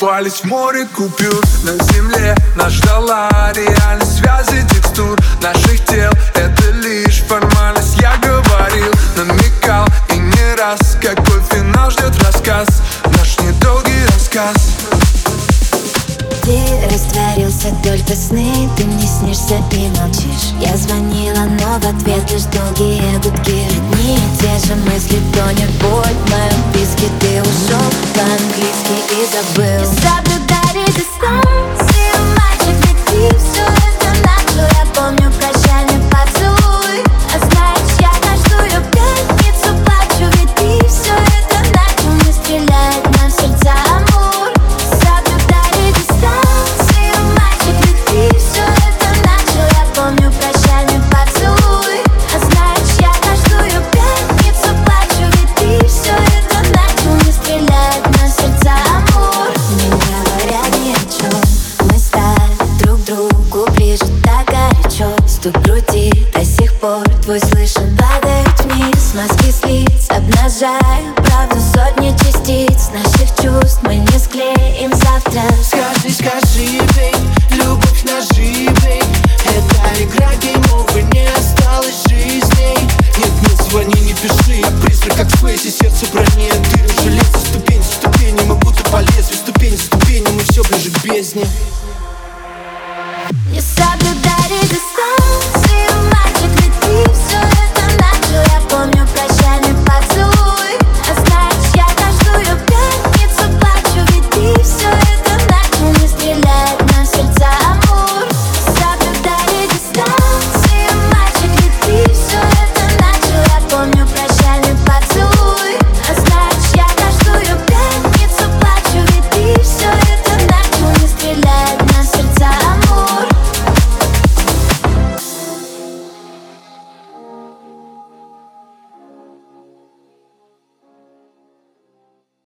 Купались в море купюр На земле нас ждала реальность связи текстур Наших тел. Это лишь формальность Я говорил, намекал. И не раз Какой финал ждет рассказ. Наш недолгий рассказ. Ты растворился, только сны Ты мне снишься и молчишь. Я звонила, но в ответ лишь долгие гудки. Одни и те же мысли, тонет по-английски и забыл Соблюдай Стук груди до сих пор Твой слышен падает вниз. Маски с лиц обнажая Правду сотни частиц. Наших чувств мы не склеим завтра. Скажи, скажи, бей, любовь ножи, бей Это игра game over, не осталось жизней. Нет, не звони, не пиши, я призрак, как в Фейсе Сердце броне, дыры, железо, ступень за ступенью Мы будто по лезвию, ступень за ступенью Мы все ближе к бездне. Не соблюдай